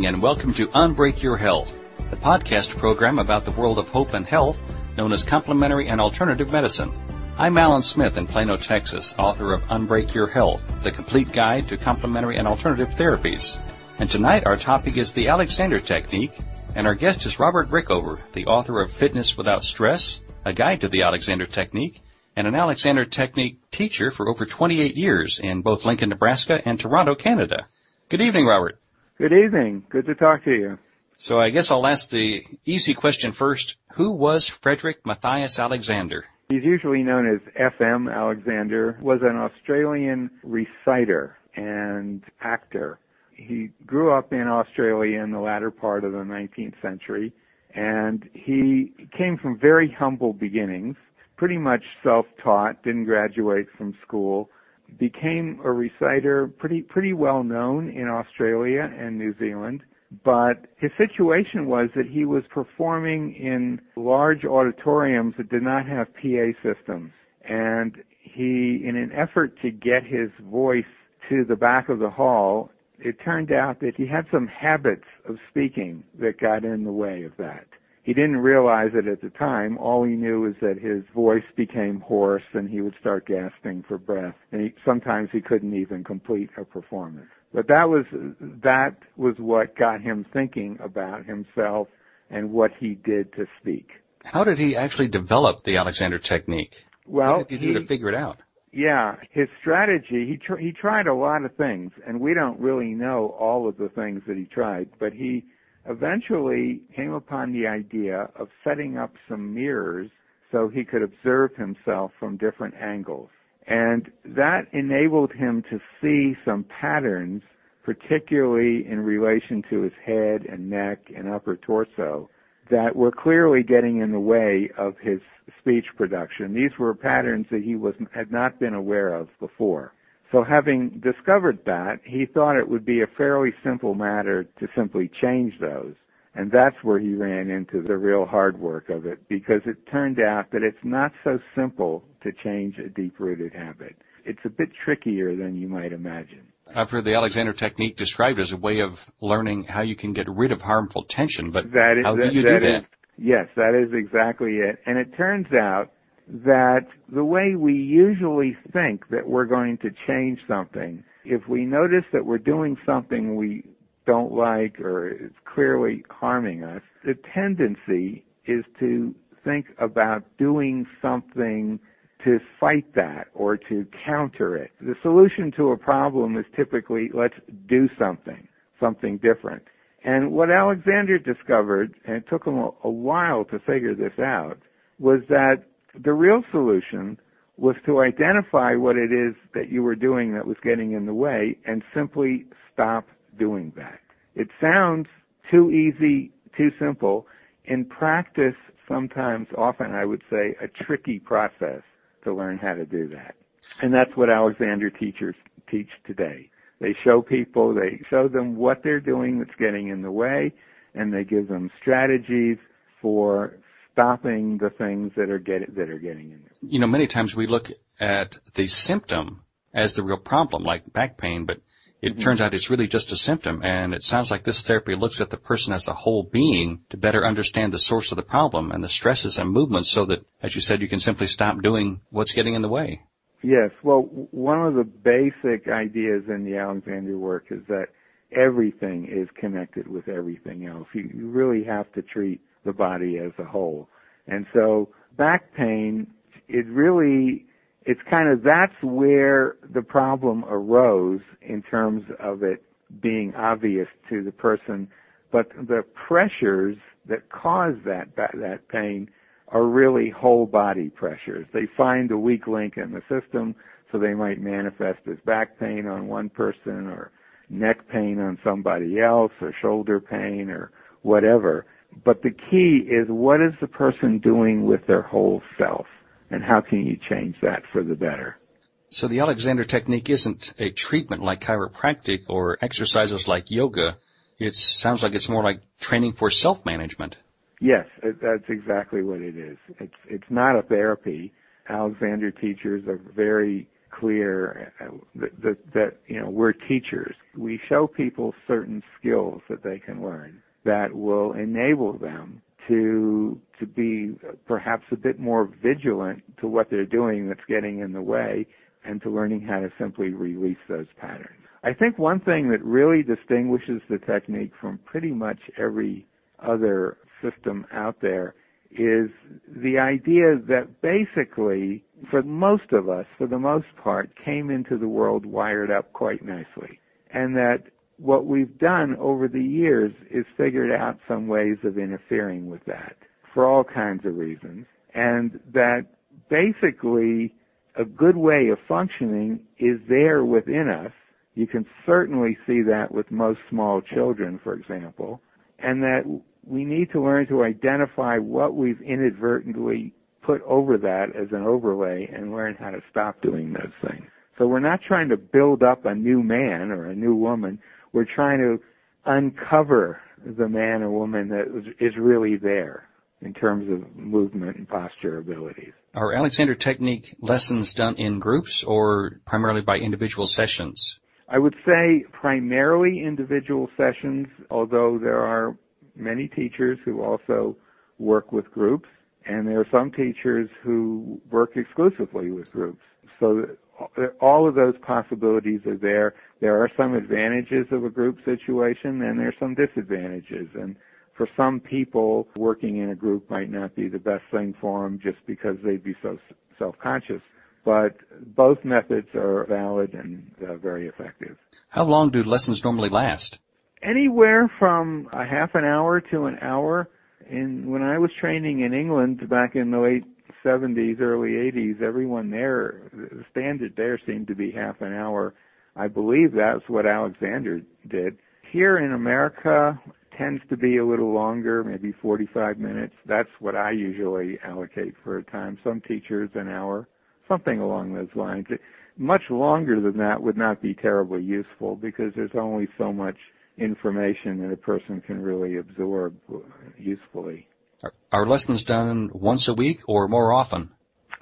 Evening and welcome to Unbreak Your Health, the podcast program about the world of hope and health known as complementary and alternative medicine. I'm Alan Smith in Plano, Texas, author of Unbreak Your Health, the complete guide to complementary and alternative therapies. And tonight our topic is the Alexander Technique, and our guest is Robert Rickover, the author of Fitness Without Stress, a guide to the Alexander Technique, and an Alexander Technique teacher for over 28 years in both Lincoln, Nebraska and Toronto, Canada. Good evening, Robert. Good evening. Good to talk to you. So I guess I'll ask the easy question first. Who was Frederick Matthias Alexander? He's usually known as FM Alexander, was an Australian reciter and actor. He grew up in Australia in the latter part of the 19th century and he came from very humble beginnings, pretty much self-taught, didn't graduate from school, became a reciter pretty pretty well known in Australia and New Zealand. But his situation was that he was performing in large auditoriums that did not have PA systems. And he, in an effort to get his voice to the back of the hall, it turned out that he had some habits of speaking that got in the way of that. He didn't realize it at the time. All he knew is that his voice became hoarse and he would start gasping for breath. And he, sometimes he couldn't even complete a performance. But that was, that was what got him thinking about himself and what he did to speak. How did he actually develop the Alexander technique? Well, what did he do to figure it out? Yeah, his strategy, he, tr- he tried a lot of things and we don't really know all of the things that he tried, but he eventually came upon the idea of setting up some mirrors so he could observe himself from different angles. And that enabled him to see some patterns, particularly in relation to his head and neck and upper torso, that were clearly getting in the way of his speech production. These were patterns that he was, had not been aware of before. So having discovered that, he thought it would be a fairly simple matter to simply change those. And that's where he ran into the real hard work of it because it turned out that it's not so simple to change a deep rooted habit. It's a bit trickier than you might imagine. I've heard the Alexander technique described as a way of learning how you can get rid of harmful tension, but that is, how do you that do that? Is, yes, that is exactly it. And it turns out that the way we usually think that we're going to change something, if we notice that we're doing something we don't like or is clearly harming us, the tendency is to think about doing something to fight that or to counter it. The solution to a problem is typically let's do something, something different. And what Alexander discovered, and it took him a, while to figure this out, was that the real solution was to identify what it is that you were doing that was getting in the way and simply stop doing that. It sounds too easy, too simple. In practice, sometimes, often I would say, a tricky process to learn how to do that. And that's what Alexander teachers teach today. They show people, they show them what they're doing that's getting in the way, and they give them strategies for stopping the things that are get, that are getting in there. You know, many times we look at the symptom as the real problem, like back pain, but it mm-hmm. turns out it's really just a symptom. And it sounds like this therapy looks at the person as a whole being to better understand the source of the problem and the stresses and movements so that, as you said, you can simply stop doing what's getting in the way. Yes. Well, one of the basic ideas in the Alexander work is that everything is connected with everything else. You, you really have to treat the body as a whole. And so back pain, it really, it's kind of, that's where the problem arose in terms of it being obvious to the person. But the pressures that cause that, that pain are really whole body pressures. They find a weak link in the system, so they might manifest as back pain on one person or neck pain on somebody else or shoulder pain or whatever. But the key is what is the person doing with their whole self? And how can you change that for the better? So the Alexander technique isn't a treatment like chiropractic or exercises like yoga. It sounds like it's more like training for self-management. Yes, that's exactly what it is. It's, it's not a therapy. Alexander teachers are very clear uh, that, that, that, you know, we're teachers. We show people certain skills that they can learn that will enable them to, to be perhaps a bit more vigilant to what they're doing that's getting in the way and to learning how to simply release those patterns. I think one thing that really distinguishes the technique from pretty much every other system out there is the idea that basically, for most of us, for the most part, came into the world wired up quite nicely. And that what we've done over the years is figured out some ways of interfering with that for all kinds of reasons. And that basically a good way of functioning is there within us. You can certainly see that with most small children, for example, and that we need to learn to identify what we've inadvertently put over that as an overlay and learn how to stop doing those things. So we're not trying to build up a new man or a new woman. We're trying to uncover the man or woman that is really there in terms of movement and posture abilities. Are Alexander Technique lessons done in groups or primarily by individual sessions? I would say primarily individual sessions, although there are many teachers who also work with groups, and there are some teachers who work exclusively with groups. So all of those possibilities are there. There are some advantages of a group situation, and there are some disadvantages. And for some people, working in a group might not be the best thing for them just because they'd be so self-conscious. But both methods are valid and uh, very effective. How long do lessons normally last? anywhere from a half an hour to an hour. And when I was training in England back in the late 70s, early 80s, everyone there, the standard there seemed to be half an hour. I believe that's what Alexander did. Here in America, tends to be a little longer, maybe 45 minutes. That's what I usually allocate for a time. Some teachers an hour, something along those lines. Much longer than that would not be terribly useful because there's only so much information that a person can really absorb usefully. Are, are lessons done once a week or more often?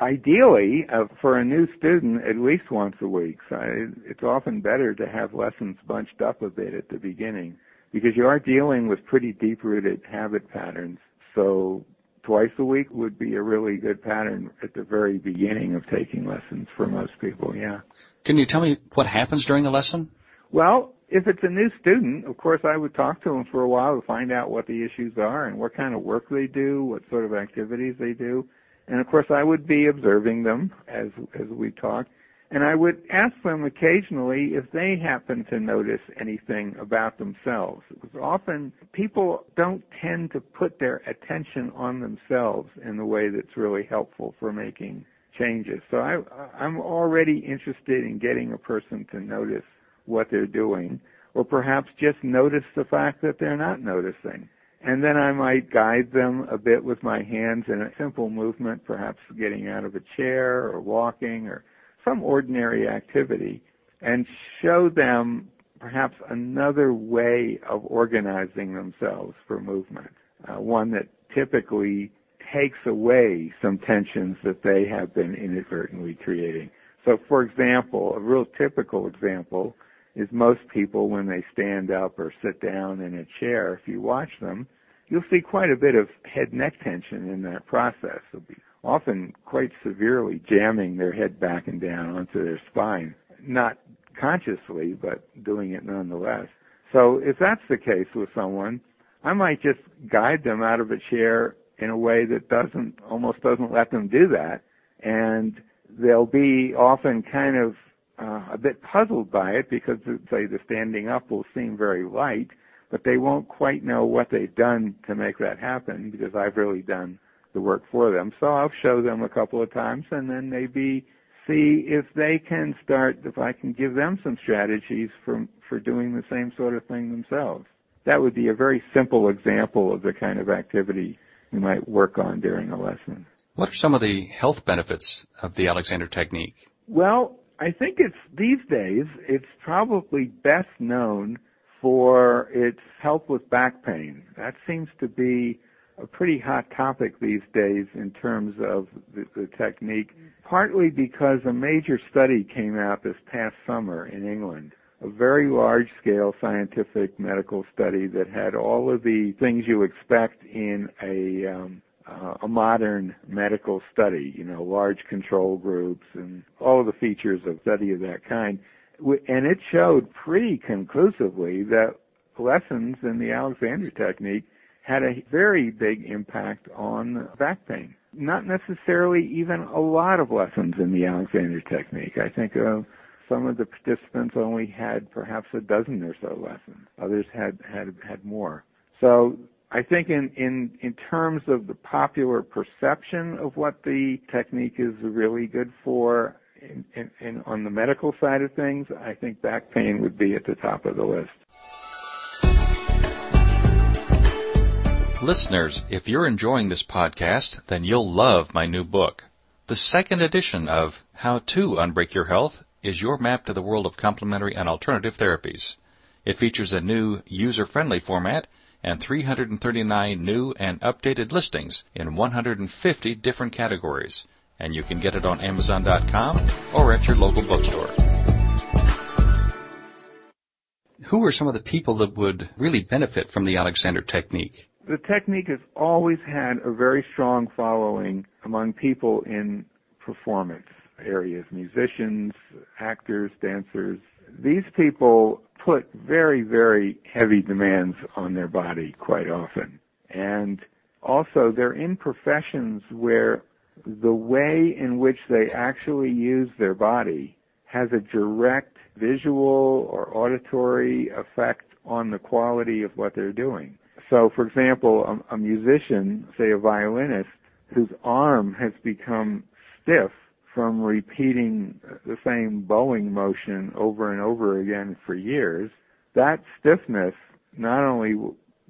Ideally, uh, for a new student, at least once a week. So it's often better to have lessons bunched up a bit at the beginning because you are dealing with pretty deep-rooted habit patterns. So twice a week would be a really good pattern at the very beginning of taking lessons for most people, yeah. Can you tell me what happens during a lesson? Well, if it's a new student, of course, I would talk to them for a while to find out what the issues are and what kind of work they do, what sort of activities they do. And of course, I would be observing them as, as we talk. And I would ask them occasionally if they happen to notice anything about themselves. Because often people don't tend to put their attention on themselves in the way that's really helpful for making changes. So I, I'm already interested in getting a person to notice what they're doing, or perhaps just notice the fact that they're not noticing. And then I might guide them a bit with my hands in a simple movement, perhaps getting out of a chair or walking or some ordinary activity, and show them perhaps another way of organizing themselves for movement, uh, one that typically takes away some tensions that they have been inadvertently creating. So for example, a real typical example is most people when they stand up or sit down in a chair, if you watch them, you'll see quite a bit of head neck tension in that process. They'll be often quite severely jamming their head back and down onto their spine, not consciously, but doing it nonetheless. So if that's the case with someone, I might just guide them out of a chair in a way that doesn't, almost doesn't let them do that. And they'll be often kind of uh, a bit puzzled by it because, say, the standing up will seem very light, but they won't quite know what they've done to make that happen because I've really done the work for them. So I'll show them a couple of times and then maybe see if they can start, if I can give them some strategies for, for doing the same sort of thing themselves. That would be a very simple example of the kind of activity we might work on during a lesson. What are some of the health benefits of the Alexander technique? Well, I think it's these days it's probably best known for its help with back pain. That seems to be a pretty hot topic these days in terms of the, the technique, partly because a major study came out this past summer in England a very large scale scientific medical study that had all of the things you expect in a um, a modern medical study, you know, large control groups and all of the features of study of that kind. And it showed pretty conclusively that lessons in the Alexander technique had a very big impact on back pain. Not necessarily even a lot of lessons in the Alexander technique. I think uh, some of the participants only had perhaps a dozen or so lessons. Others had had had more. So I think in, in, in terms of the popular perception of what the technique is really good for in, in, in, on the medical side of things, I think back pain would be at the top of the list. Listeners, if you're enjoying this podcast, then you'll love my new book. The second edition of How to Unbreak Your Health is your map to the world of complementary and alternative therapies. It features a new user-friendly format and 339 new and updated listings in 150 different categories. And you can get it on Amazon.com or at your local bookstore. Who are some of the people that would really benefit from the Alexander technique? The technique has always had a very strong following among people in performance areas, musicians, actors, dancers. These people put very, very heavy demands on their body quite often. And also they're in professions where the way in which they actually use their body has a direct visual or auditory effect on the quality of what they're doing. So, for example, a, a musician, say a violinist, whose arm has become stiff from repeating the same bowing motion over and over again for years, that stiffness not only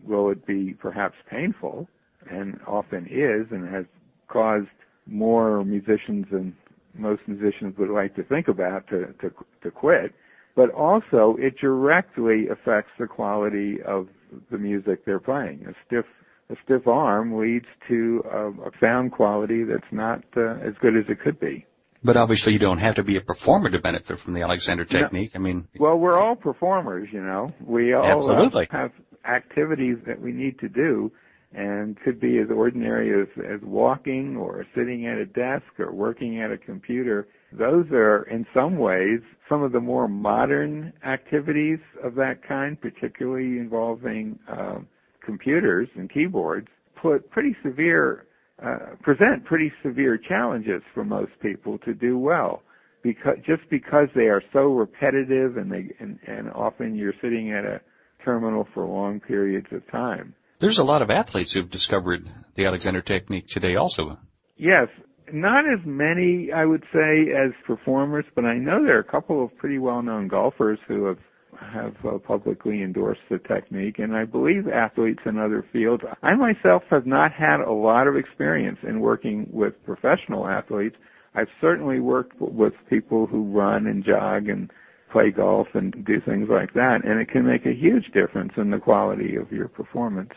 will it be perhaps painful, and often is, and has caused more musicians than most musicians would like to think about to, to, to quit, but also it directly affects the quality of the music they're playing. A stiff a stiff arm leads to a, a sound quality that's not uh, as good as it could be. But obviously, you don't have to be a performer to benefit from the Alexander technique. No. I mean, well, we're all performers, you know. We all absolutely. have activities that we need to do, and could be as ordinary as, as walking or sitting at a desk or working at a computer. Those are, in some ways, some of the more modern activities of that kind, particularly involving uh, computers and keyboards, put pretty severe uh, present pretty severe challenges for most people to do well because just because they are so repetitive and they and, and often you're sitting at a terminal for long periods of time. There's a lot of athletes who've discovered the Alexander technique today also. Yes, not as many I would say as performers, but I know there are a couple of pretty well-known golfers who have have uh, publicly endorsed the technique, and I believe athletes in other fields. I myself have not had a lot of experience in working with professional athletes. I've certainly worked with people who run and jog and play golf and do things like that, and it can make a huge difference in the quality of your performance.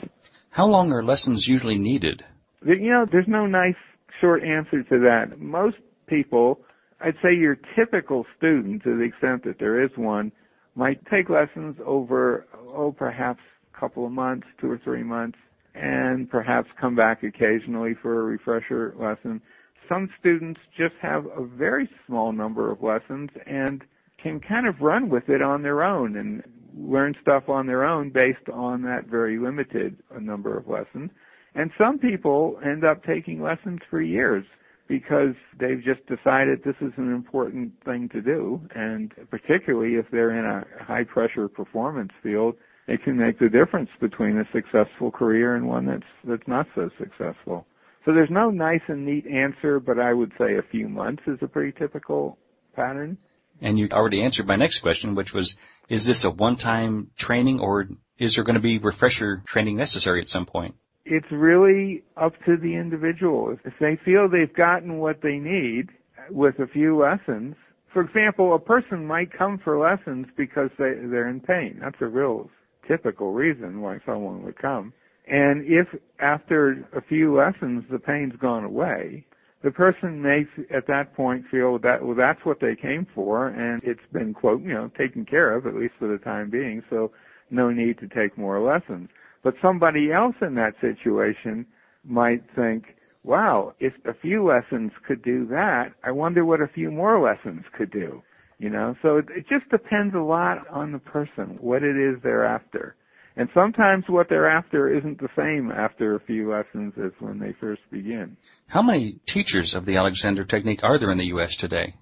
How long are lessons usually needed? You know, there's no nice short answer to that. Most people, I'd say your typical student, to the extent that there is one, might take lessons over, oh, perhaps a couple of months, two or three months, and perhaps come back occasionally for a refresher lesson. Some students just have a very small number of lessons and can kind of run with it on their own and learn stuff on their own based on that very limited uh, number of lessons. And some people end up taking lessons for years because they've just decided this is an important thing to do. And particularly if they're in a high pressure performance field, it can make the difference between a successful career and one that's, that's not so successful. So there's no nice and neat answer, but I would say a few months is a pretty typical pattern. And you already answered my next question, which was, is this a one-time training or is there going to be refresher training necessary at some point? It's really up to the individual. If they feel they've gotten what they need with a few lessons, for example, a person might come for lessons because they, they're in pain. That's a real typical reason why someone would come. And if after a few lessons the pain's gone away, the person may at that point feel that well that's what they came for and it's been quote you know taken care of at least for the time being so no need to take more lessons but somebody else in that situation might think wow if a few lessons could do that i wonder what a few more lessons could do you know so it, it just depends a lot on the person what it is they're after and sometimes what they're after isn't the same after a few lessons as when they first begin. How many teachers of the Alexander Technique are there in the U.S. today?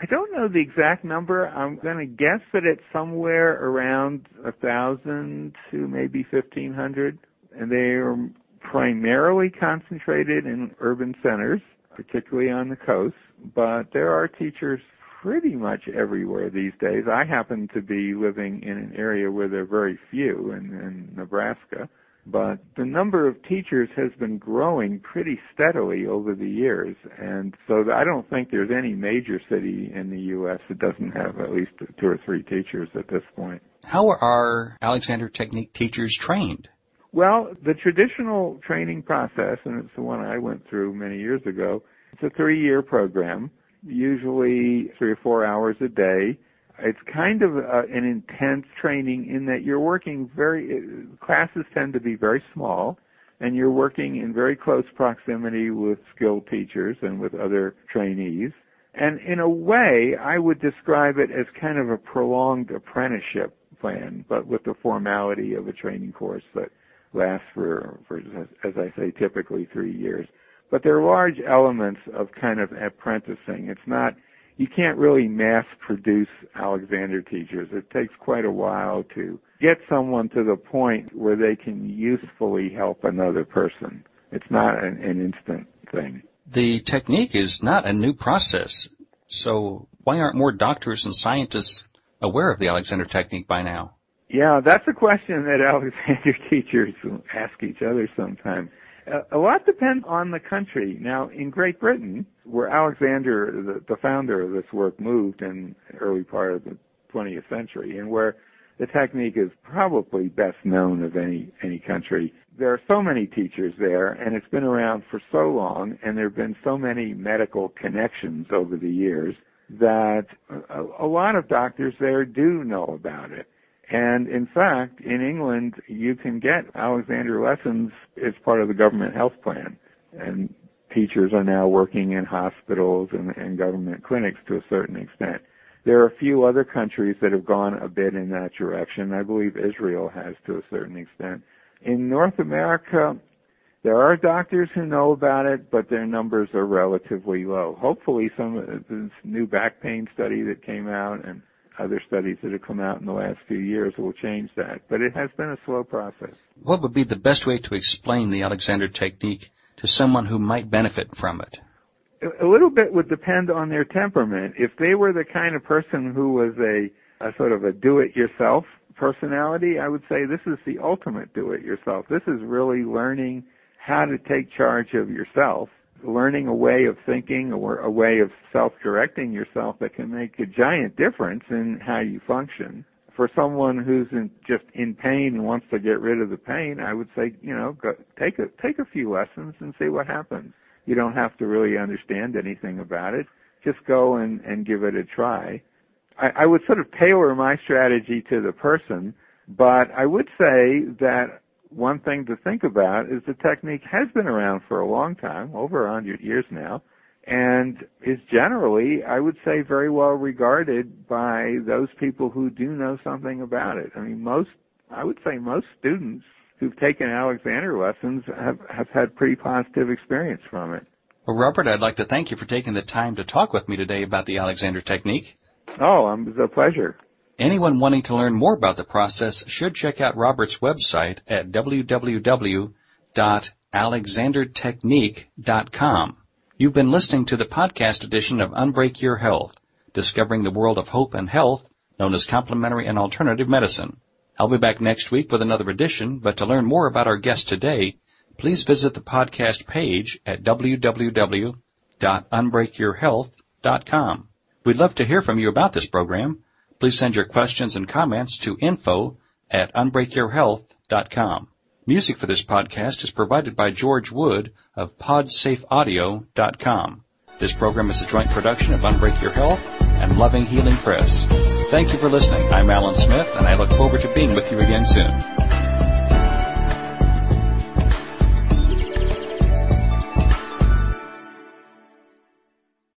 I don't know the exact number. I'm going to guess that it's somewhere around a thousand to maybe fifteen hundred, and they are primarily concentrated in urban centers, particularly on the coast. But there are teachers pretty much everywhere these days. I happen to be living in an area where there are very few in, in Nebraska, but the number of teachers has been growing pretty steadily over the years, and so I don't think there's any major city in the U.S. that doesn't have at least two or three teachers at this point. How are Alexander Technique teachers trained? Well, the traditional training process, and it's the one I went through many years ago, it's a three-year program usually three or four hours a day. It's kind of uh, an intense training in that you're working very, uh, classes tend to be very small and you're working in very close proximity with skilled teachers and with other trainees. And in a way, I would describe it as kind of a prolonged apprenticeship plan, but with the formality of a training course that lasts for, for as I say, typically three years. But there are large elements of kind of apprenticing. It's not, you can't really mass produce Alexander teachers. It takes quite a while to get someone to the point where they can usefully help another person. It's not an, an instant thing. The technique is not a new process. So why aren't more doctors and scientists aware of the Alexander technique by now? Yeah, that's a question that Alexander teachers ask each other sometimes a lot depends on the country. Now, in Great Britain, where Alexander, the, the founder of this work, moved in early part of the 20th century, and where the technique is probably best known of any any country. There are so many teachers there, and it's been around for so long, and there have been so many medical connections over the years that a, a lot of doctors there do know about it. And in fact, in England, you can get Alexander lessons as part of the government health plan. And teachers are now working in hospitals and, and government clinics to a certain extent. There are a few other countries that have gone a bit in that direction. I believe Israel has to a certain extent. In North America, there are doctors who know about it, but their numbers are relatively low. Hopefully some of this new back pain study that came out and other studies that have come out in the last few years will change that. But it has been a slow process. What would be the best way to explain the Alexander technique to someone who might benefit from it? A little bit would depend on their temperament. If they were the kind of person who was a, a sort of a do-it-yourself personality, I would say this is the ultimate do-it-yourself. This is really learning how to take charge of yourself learning a way of thinking or a way of self-directing yourself that can make a giant difference in how you function. For someone who's in, just in pain and wants to get rid of the pain, I would say, you know, go, take a take a few lessons and see what happens. You don't have to really understand anything about it. Just go and, and give it a try. I, I would sort of tailor my strategy to the person, but I would say that one thing to think about is the technique has been around for a long time, over a hundred years now, and is generally, I would say, very well regarded by those people who do know something about it. I mean, most, I would say most students who've taken Alexander lessons have, have had pretty positive experience from it. Well, Robert, I'd like to thank you for taking the time to talk with me today about the Alexander technique. Oh, um, it was a pleasure. Anyone wanting to learn more about the process should check out Robert's website at www.alexandertechnique.com. You've been listening to the podcast edition of Unbreak Your Health, discovering the world of hope and health known as complementary and alternative medicine. I'll be back next week with another edition, but to learn more about our guest today, please visit the podcast page at www.unbreakyourhealth.com. We'd love to hear from you about this program. Please send your questions and comments to info at unbreakyourhealth.com. Music for this podcast is provided by George Wood of PodSafeAudio.com. This program is a joint production of Unbreak Your Health and Loving Healing Press. Thank you for listening. I'm Alan Smith, and I look forward to being with you again soon.